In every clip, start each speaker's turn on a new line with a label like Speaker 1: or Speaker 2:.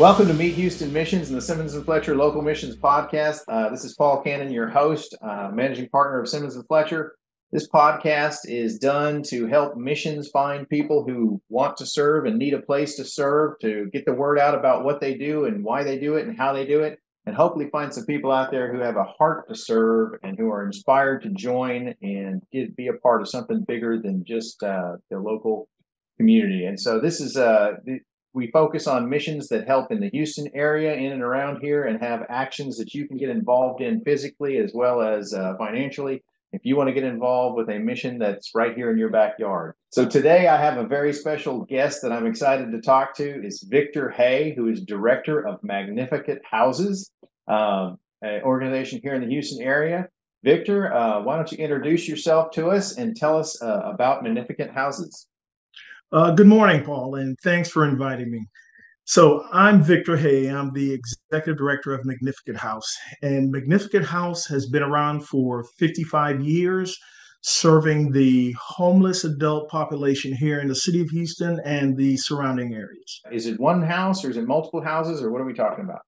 Speaker 1: Welcome to Meet Houston Missions and the Simmons and Fletcher Local Missions Podcast. Uh, this is Paul Cannon, your host, uh, managing partner of Simmons and Fletcher. This podcast is done to help missions find people who want to serve and need a place to serve, to get the word out about what they do and why they do it and how they do it, and hopefully find some people out there who have a heart to serve and who are inspired to join and get, be a part of something bigger than just uh, their local community. And so this is uh, we focus on missions that help in the Houston area, in and around here, and have actions that you can get involved in physically as well as uh, financially if you want to get involved with a mission that's right here in your backyard. So today I have a very special guest that I'm excited to talk to. Is Victor Hay, who is director of Magnificat Houses, um, an organization here in the Houston area. Victor, uh, why don't you introduce yourself to us and tell us uh, about Magnificat Houses?
Speaker 2: Uh, good morning, Paul, and thanks for inviting me. So, I'm Victor Hay. I'm the executive director of Magnificat House. And Magnificat House has been around for 55 years, serving the homeless adult population here in the city of Houston and the surrounding areas.
Speaker 1: Is it one house or is it multiple houses, or what are we talking about?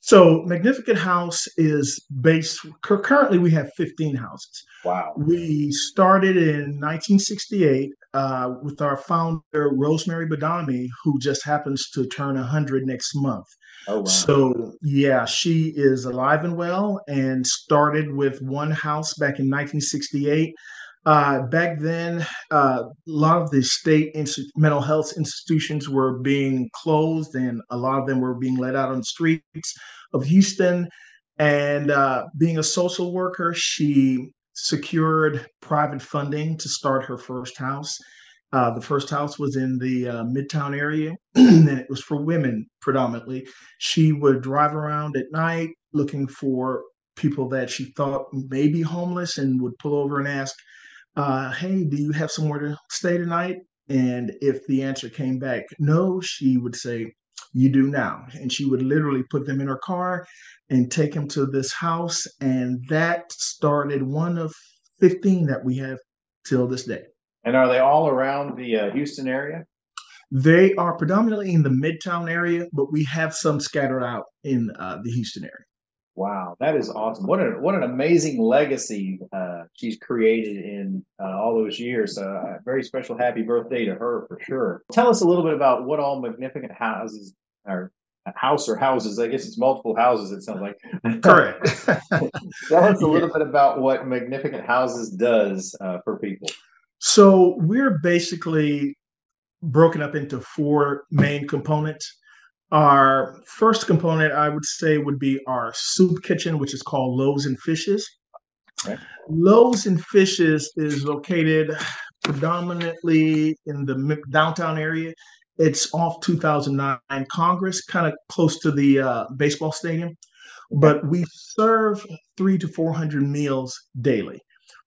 Speaker 2: So Magnificat House is based currently we have 15 houses.
Speaker 1: Wow.
Speaker 2: We started in 1968 uh, with our founder Rosemary Badami, who just happens to turn 100 next month.
Speaker 1: Oh, wow.
Speaker 2: So yeah, she is alive and well and started with one house back in 1968. Uh, back then, uh, a lot of the state mental health institutions were being closed, and a lot of them were being let out on the streets of Houston. And uh, being a social worker, she secured private funding to start her first house. Uh, the first house was in the uh, Midtown area, and it was for women predominantly. She would drive around at night looking for people that she thought may be homeless and would pull over and ask, uh, Hey, do you have somewhere to stay tonight? And if the answer came back no, she would say, You do now. And she would literally put them in her car and take them to this house. And that started one of 15 that we have till this day.
Speaker 1: And are they all around the uh, Houston area?
Speaker 2: They are predominantly in the Midtown area, but we have some scattered out in uh, the Houston area.
Speaker 1: Wow, that is awesome! What an what an amazing legacy uh, she's created in uh, all those years. Uh, very special happy birthday to her for sure. Tell us a little bit about what all Magnificat Houses are house or houses. I guess it's multiple houses. It sounds like
Speaker 2: correct.
Speaker 1: Tell us a little bit about what Magnificat Houses does uh, for people.
Speaker 2: So we're basically broken up into four main components. Our first component, I would say, would be our soup kitchen, which is called Loaves and Fishes. Okay. Loaves and Fishes is located predominantly in the downtown area. It's off 2009 Congress, kind of close to the uh, baseball stadium. But we serve three to 400 meals daily.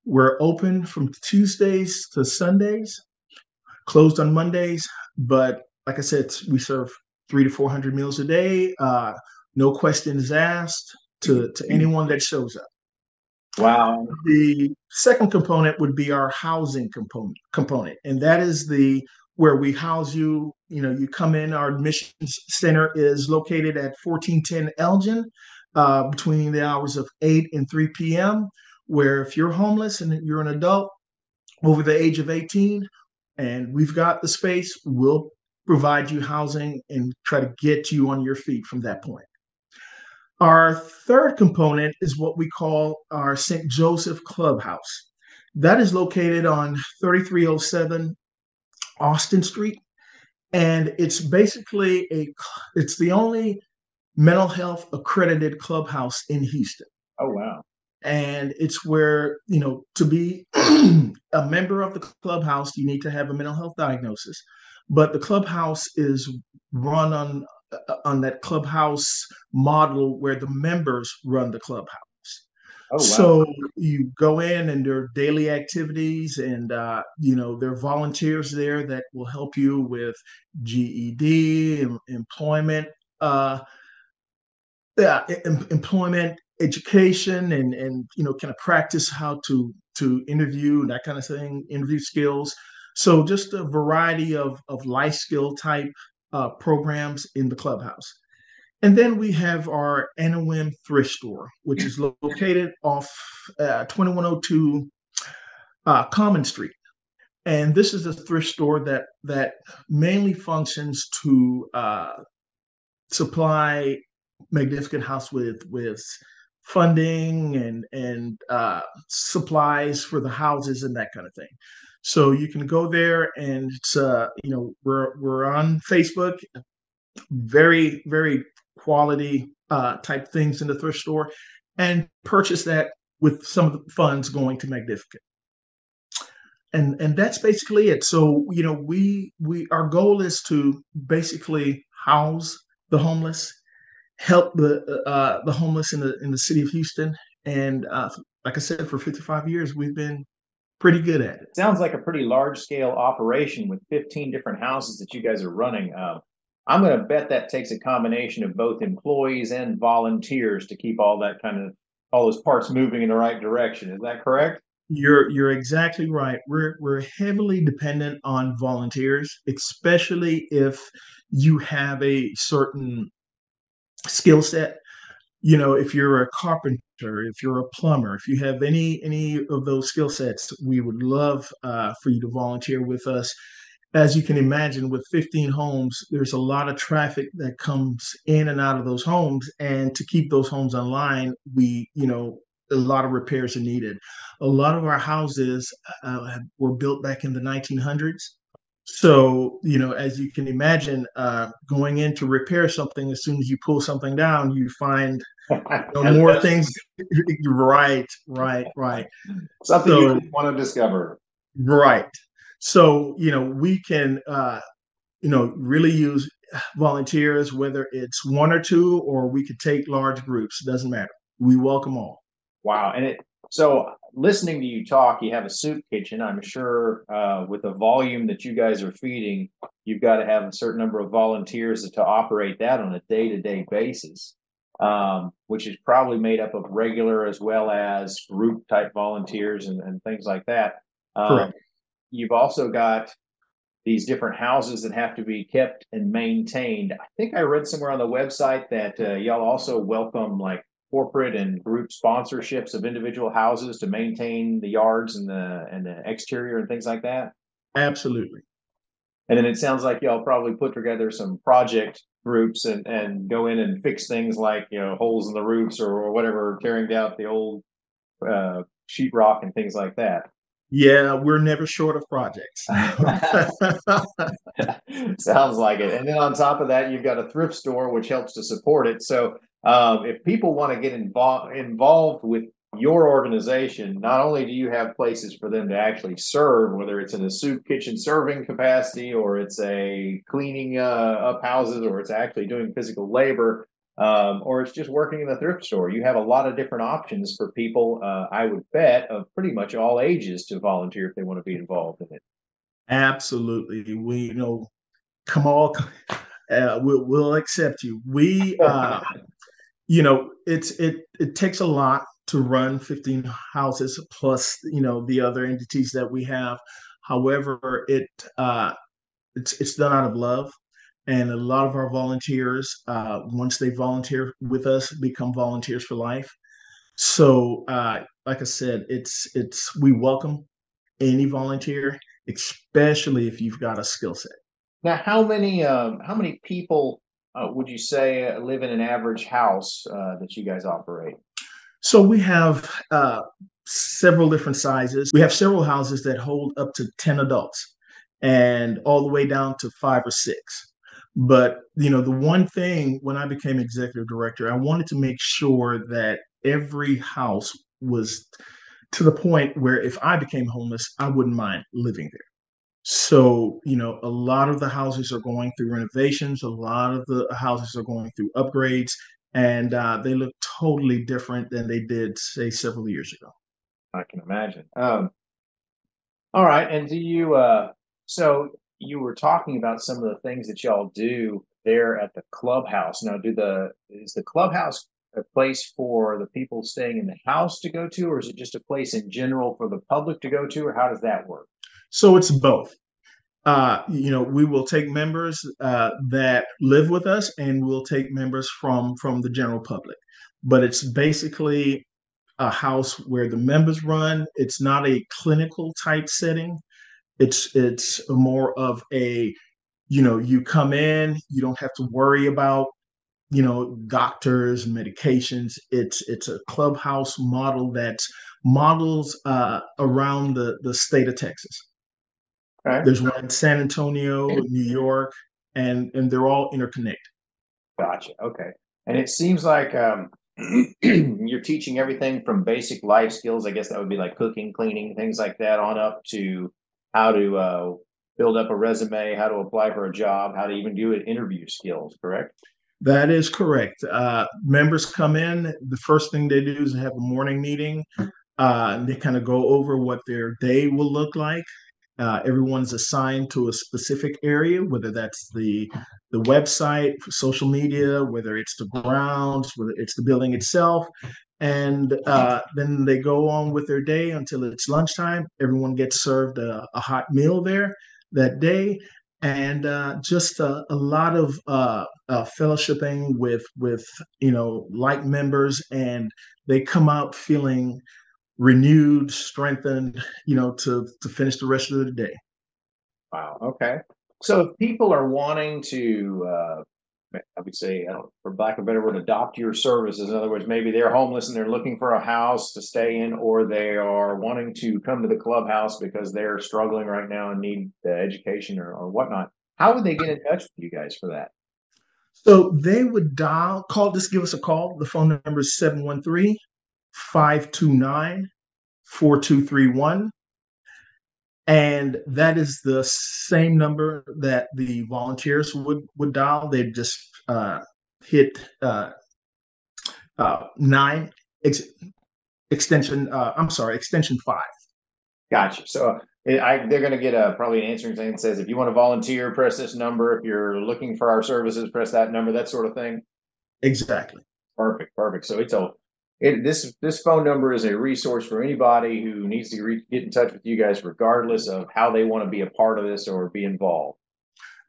Speaker 2: We're open from Tuesdays to Sundays, closed on Mondays. But like I said, we serve three to 400 meals a day. Uh, no questions asked to, to anyone that shows up.
Speaker 1: Wow.
Speaker 2: The second component would be our housing component component, and that is the where we house you. You know, you come in. Our admissions center is located at 1410 Elgin, uh, between the hours of 8 and 3 p.m where if you're homeless and you're an adult over the age of 18 and we've got the space, we'll provide you housing and try to get you on your feet from that point. Our third component is what we call our St. Joseph Clubhouse. That is located on 3307 Austin Street. And it's basically a it's the only mental health accredited clubhouse in Houston.
Speaker 1: Oh wow
Speaker 2: and it's where you know to be a member of the clubhouse you need to have a mental health diagnosis but the clubhouse is run on uh, on that clubhouse model where the members run the clubhouse oh, wow. so you go in and there are daily activities and uh, you know there are volunteers there that will help you with ged employment uh, yeah, employment education and and you know kind of practice how to to interview and that kind of thing interview skills so just a variety of of life skill type uh, programs in the clubhouse And then we have our Anawim thrift store, which is located off uh, 2102 uh, Common Street. And this is a thrift store that that mainly functions to uh, supply Magnificat House with with funding and and uh, supplies for the houses and that kind of thing. So you can go there and it's uh, you know we're we're on Facebook, very very quality uh, type things in the thrift store, and purchase that with some of the funds going to Magnificat. And and that's basically it. So you know we we our goal is to basically house the homeless help the uh, the homeless in the in the city of Houston. And uh, like I said, for 55 years, we've been pretty good at it.
Speaker 1: Sounds like a pretty large scale operation with 15 different houses that you guys are running. Uh, I'm going to bet that takes a combination of both employees and volunteers to keep all that kind of all those parts moving in the right direction. Is that correct?
Speaker 2: You're you're exactly right. We're we're heavily dependent on volunteers, especially if you have a certain skill set you know if you're a carpenter if you're a plumber if you have any any of those skill sets we would love uh, for you to volunteer with us. As you can imagine with 15 homes there's a lot of traffic that comes in and out of those homes and to keep those homes online we you know a lot of repairs are needed. A lot of our houses uh, were built back in the 1900s so, you know, as you can imagine, uh, going in to repair something, as soon as you pull something down, you find know, more things. right, right, right.
Speaker 1: Something so, you want to discover.
Speaker 2: Right. So, you know, we can, uh, you know, really use volunteers, whether it's one or two, or we could take large groups. Doesn't matter. We welcome all.
Speaker 1: Wow. And it, so listening to you talk, you have a soup kitchen. I'm sure uh, with the volume that you guys are feeding, you've got to have a certain number of volunteers to operate that on a day to day basis, um, which is probably made up of regular as well as group type volunteers and, and things like that. Um, you've also got these different houses that have to be kept and maintained. I think I read somewhere on the website that uh, y'all also welcome like corporate and group sponsorships of individual houses to maintain the yards and the and the exterior and things like that?
Speaker 2: Absolutely.
Speaker 1: And then it sounds like y'all probably put together some project groups and and go in and fix things like you know holes in the roofs or, or whatever, tearing down the old uh, sheetrock and things like that.
Speaker 2: Yeah, we're never short of projects.
Speaker 1: Sounds like it. And then on top of that, you've got a thrift store which helps to support it. So um, if people want to get involved involved with your organization, not only do you have places for them to actually serve, whether it's in a soup kitchen serving capacity or it's a cleaning uh, up houses or it's actually doing physical labor um, or it's just working in the thrift store. You have a lot of different options for people, uh, I would bet, of pretty much all ages to volunteer if they want to be involved in it.
Speaker 2: Absolutely. We you know come all uh, we'll, we'll accept you. We uh, you know, it's it it takes a lot to run 15 houses plus you know the other entities that we have. However, it uh, it's it's done out of love, and a lot of our volunteers, uh, once they volunteer with us, become volunteers for life. So, uh, like I said, it's it's we welcome any volunteer, especially if you've got a skill set.
Speaker 1: Now, how many um, how many people uh, would you say live in an average house uh, that you guys operate?
Speaker 2: So we have uh, several different sizes. We have several houses that hold up to 10 adults and all the way down to five or six. But, you know, the one thing when I became executive director, I wanted to make sure that every house was to the point where if I became homeless, I wouldn't mind living there. So, you know, a lot of the houses are going through renovations, a lot of the houses are going through upgrades, and uh, they look totally different than they did, say, several years ago.
Speaker 1: I can imagine. Um, all right. And do you, uh, so you were talking about some of the things that y'all do there at the clubhouse. Now, do the, is the clubhouse a place for the people staying in the house to go to, or is it just a place in general for the public to go to, or how does that work?
Speaker 2: So it's both. Uh, you know, we will take members uh, that live with us, and we'll take members from from the general public. But it's basically a house where the members run. It's not a clinical type setting. It's it's more of a, you know, you come in, you don't have to worry about, you know, doctors and medications. It's it's a clubhouse model that models uh, around the the state of Texas.
Speaker 1: Okay.
Speaker 2: There's one in San Antonio, New York, and and they're all interconnected.
Speaker 1: Gotcha. Okay. And it seems like um, you're teaching everything from basic life skills. I guess that would be like cooking, cleaning, things like that, on up to how to uh, build up a resume, how to apply for a job, how to even do an interview skills. Correct.
Speaker 2: That is correct. Uh, members come in. The first thing they do is have a morning meeting. Uh, they kind of go over what their day will look like. Uh, everyone's assigned to a specific area, whether that's the the website, social media, whether it's the grounds, whether it's the building itself, and uh, then they go on with their day until it's lunchtime. Everyone gets served a, a hot meal there that day, and uh, just a, a, lot of uh, uh, fellowshipping with with you know like members, and they come out feeling renewed, strengthened, you know, to to finish the rest of the day.
Speaker 1: Wow. Okay. So if people are wanting to, uh, I would say, I for lack of a better word, adopt your services. In other words, maybe they're homeless and they're looking for a house to stay in, or they are wanting to come to the clubhouse because they're struggling right now and need the education or, or whatnot. How would they get in touch with you guys for that?
Speaker 2: So they would dial, call, just give us a call. The phone number is 713 529 4231. And that is the same number that the volunteers would, would dial. They'd just uh, hit uh, uh, nine ex- extension, uh, I'm sorry, extension five.
Speaker 1: Gotcha. So I, they're going to get a probably an answering thing that says if you want to volunteer, press this number. If you're looking for our services, press that number. That sort of thing.
Speaker 2: Exactly.
Speaker 1: Perfect. Perfect. So it's a it, this this phone number is a resource for anybody who needs to re- get in touch with you guys, regardless of how they want to be a part of this or be involved.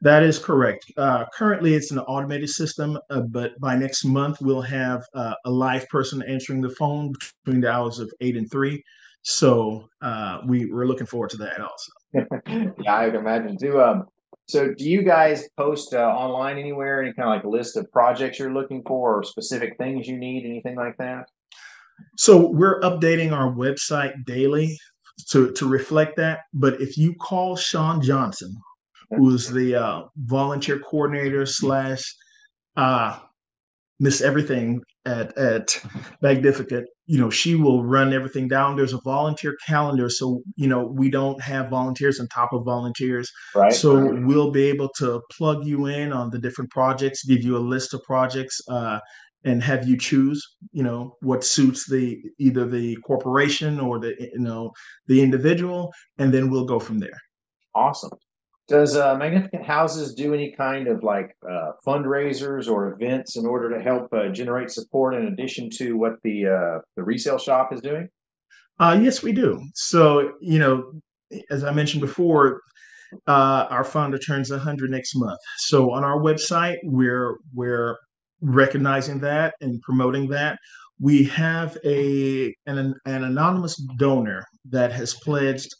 Speaker 2: That is correct. Uh, currently, it's an automated system, uh, but by next month, we'll have uh, a live person answering the phone between the hours of eight and three. So uh, we we're looking forward to that also.
Speaker 1: yeah, I can imagine too. Um, so, do you guys post uh, online anywhere any kind of like list of projects you're looking for, or specific things you need, anything like that?
Speaker 2: So we're updating our website daily to, to reflect that. But if you call Sean Johnson, who's the uh, volunteer coordinator slash uh, Miss Everything at at Magnificat, you know, she will run everything down. There's a volunteer calendar, so you know we don't have volunteers on top of volunteers.
Speaker 1: Right.
Speaker 2: So we'll be able to plug you in on the different projects, give you a list of projects, uh, and have you choose you know what suits the either the corporation or the you know the individual and then we'll go from there.
Speaker 1: Awesome. Does uh, Magnificat houses do any kind of like uh, fundraisers or events in order to help uh, generate support in addition to what the uh, the resale shop is doing?
Speaker 2: Uh, yes we do. So you know as i mentioned before uh, our founder turns 100 next month. So on our website we're we're recognizing that and promoting that. We have a an, an anonymous donor that has pledged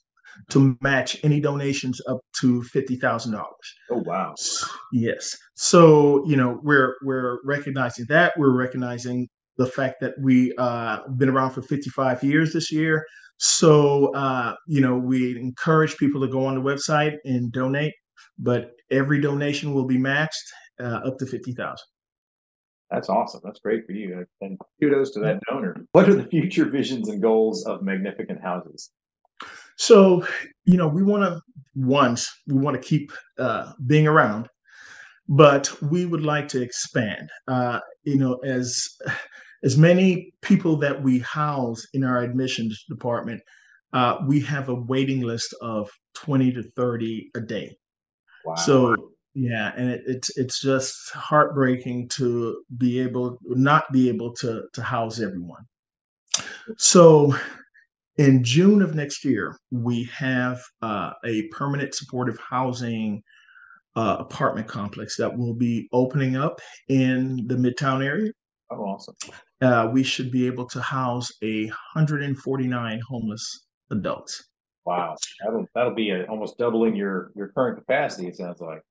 Speaker 2: to match any donations up to fifty thousand dollars.
Speaker 1: Oh wow!
Speaker 2: Yes. So you know we're we're recognizing that. We're recognizing the fact that we uh, been around for fifty five years this year. So uh, you know we encourage people to go on the website and donate, but every donation will be matched uh, up to fifty thousand.
Speaker 1: That's awesome. That's great for you. And kudos to that donor. What are the future visions and goals of Magnificat Houses?
Speaker 2: So, you know, we want to once we want to keep uh, being around, but we would like to expand. Uh, you know, as as many people that we house in our admissions department, uh, we have a waiting list of twenty to thirty a day. Wow. So yeah, and it, it's it's just heartbreaking to be able not be able to to house everyone. So, in June of next year, we have uh, a permanent supportive housing uh, apartment complex that will be opening up in the Midtown area.
Speaker 1: Oh, awesome.
Speaker 2: Uh, we should be able to house a 149 homeless adults.
Speaker 1: Wow, that'll that'll be a, almost doubling your your current capacity. It sounds like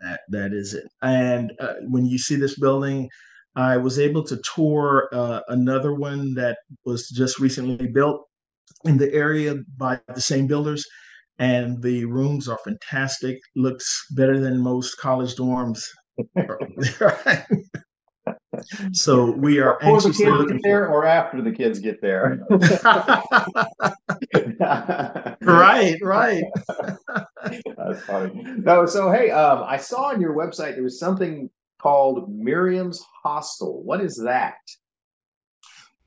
Speaker 2: that that is it. And uh, when you see this building, I was able to tour uh, another one that was just recently built in the area by the same builders, and the rooms are fantastic. Looks better than most college dorms. so we are
Speaker 1: Before
Speaker 2: anxiously
Speaker 1: the kids
Speaker 2: looking
Speaker 1: get there, or after the kids get there.
Speaker 2: right, right.
Speaker 1: That's funny. No, so hey, um, I saw on your website there was something called Miriam's Hostel. What is that?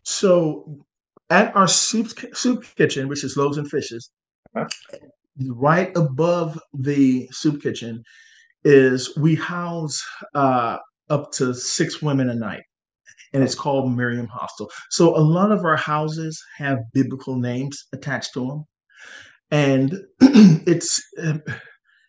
Speaker 2: So at our soup soup kitchen, which is Loaves and Fishes, uh-huh. right above the soup kitchen, is we house uh, up to six women a night. And it's called Miriam Hostel. So a lot of our houses have biblical names attached to them. And it's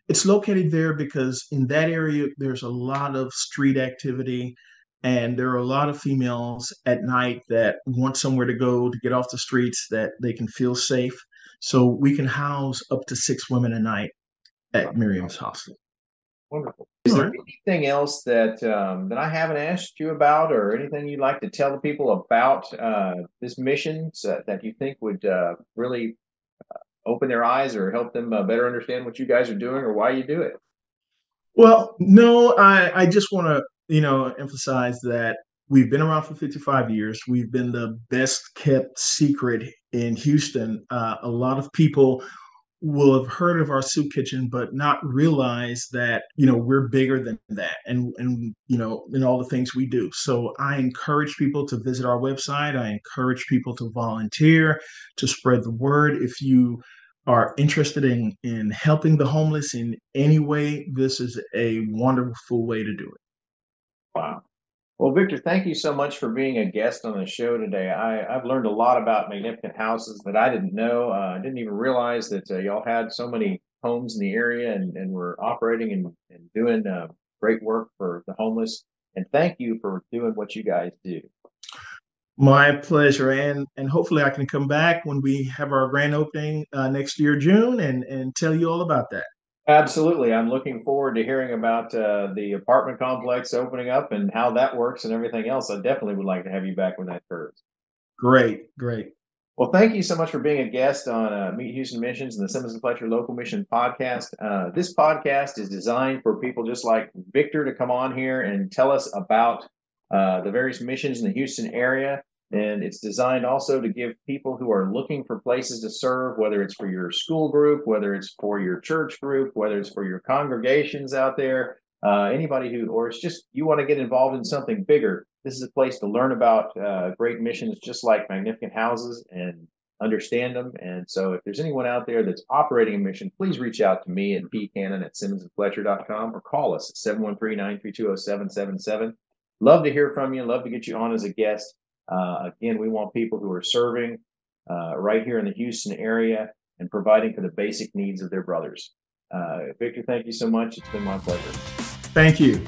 Speaker 2: it's located there because in that area there's a lot of street activity and there are a lot of females at night that want somewhere to go to get off the streets that they can feel safe. So we can house up to six women a night at Miriam's hostel.
Speaker 1: Wonderful. Is there anything else that um, that I haven't asked you about, or anything you'd like to tell the people about uh, this mission so that you think would uh, really uh, open their eyes or help them uh, better understand what you guys are doing or why you do it?
Speaker 2: Well, no, I, I just want to you know emphasize that we've been around for 55 years. We've been the best kept secret in Houston. Uh, a lot of people will have heard of our soup kitchen but not realize that you know we're bigger than that and and you know in all the things we do. So i encourage people to visit our website. I encourage people to volunteer to spread the word. If you are interested in in helping the homeless in any way this is a wonderful way to do it.
Speaker 1: Wow well, Victor, thank you so much for being a guest on the show today. I, have learned a lot about Magnificat houses that I didn't know. Uh, I didn't even realize that uh, y'all had so many homes in the area and, and were operating and, and doing uh, great work for the homeless. And thank you for doing what you guys do.
Speaker 2: My pleasure, and and hopefully I can come back when we have our grand opening uh, next year, June, and and tell you all about that.
Speaker 1: Absolutely. I'm looking forward to hearing about uh, the apartment complex opening up and how that works and everything else. I definitely would like to have you back when that occurs.
Speaker 2: Great, great.
Speaker 1: Well, thank you so much for being a guest on uh, Meet Houston Missions and the Simmons and Fletcher Local Mission podcast. Uh, this podcast is designed for people just like Victor to come on here and tell us about uh, the various missions in the Houston area and it's designed also to give people who are looking for places to serve, whether it's for your school group, whether it's for your church group, whether it's for your congregations out there, uh, anybody who, or it's just you want to get involved in something bigger. This is a place to learn about uh, great missions, just like Magnificat Houses, and understand them. And so, if there's anyone out there that's operating a mission, please reach out to me at pcannon at simmonsandfletcher.com or call us at 713 932 0777. Love to hear from you. Love to get you on as a guest. Uh, again, we want people who are serving uh, right here in the Houston area and providing for the basic needs of their brothers. Uh, Victor, thank you so much. It's been my pleasure.
Speaker 2: Thank you.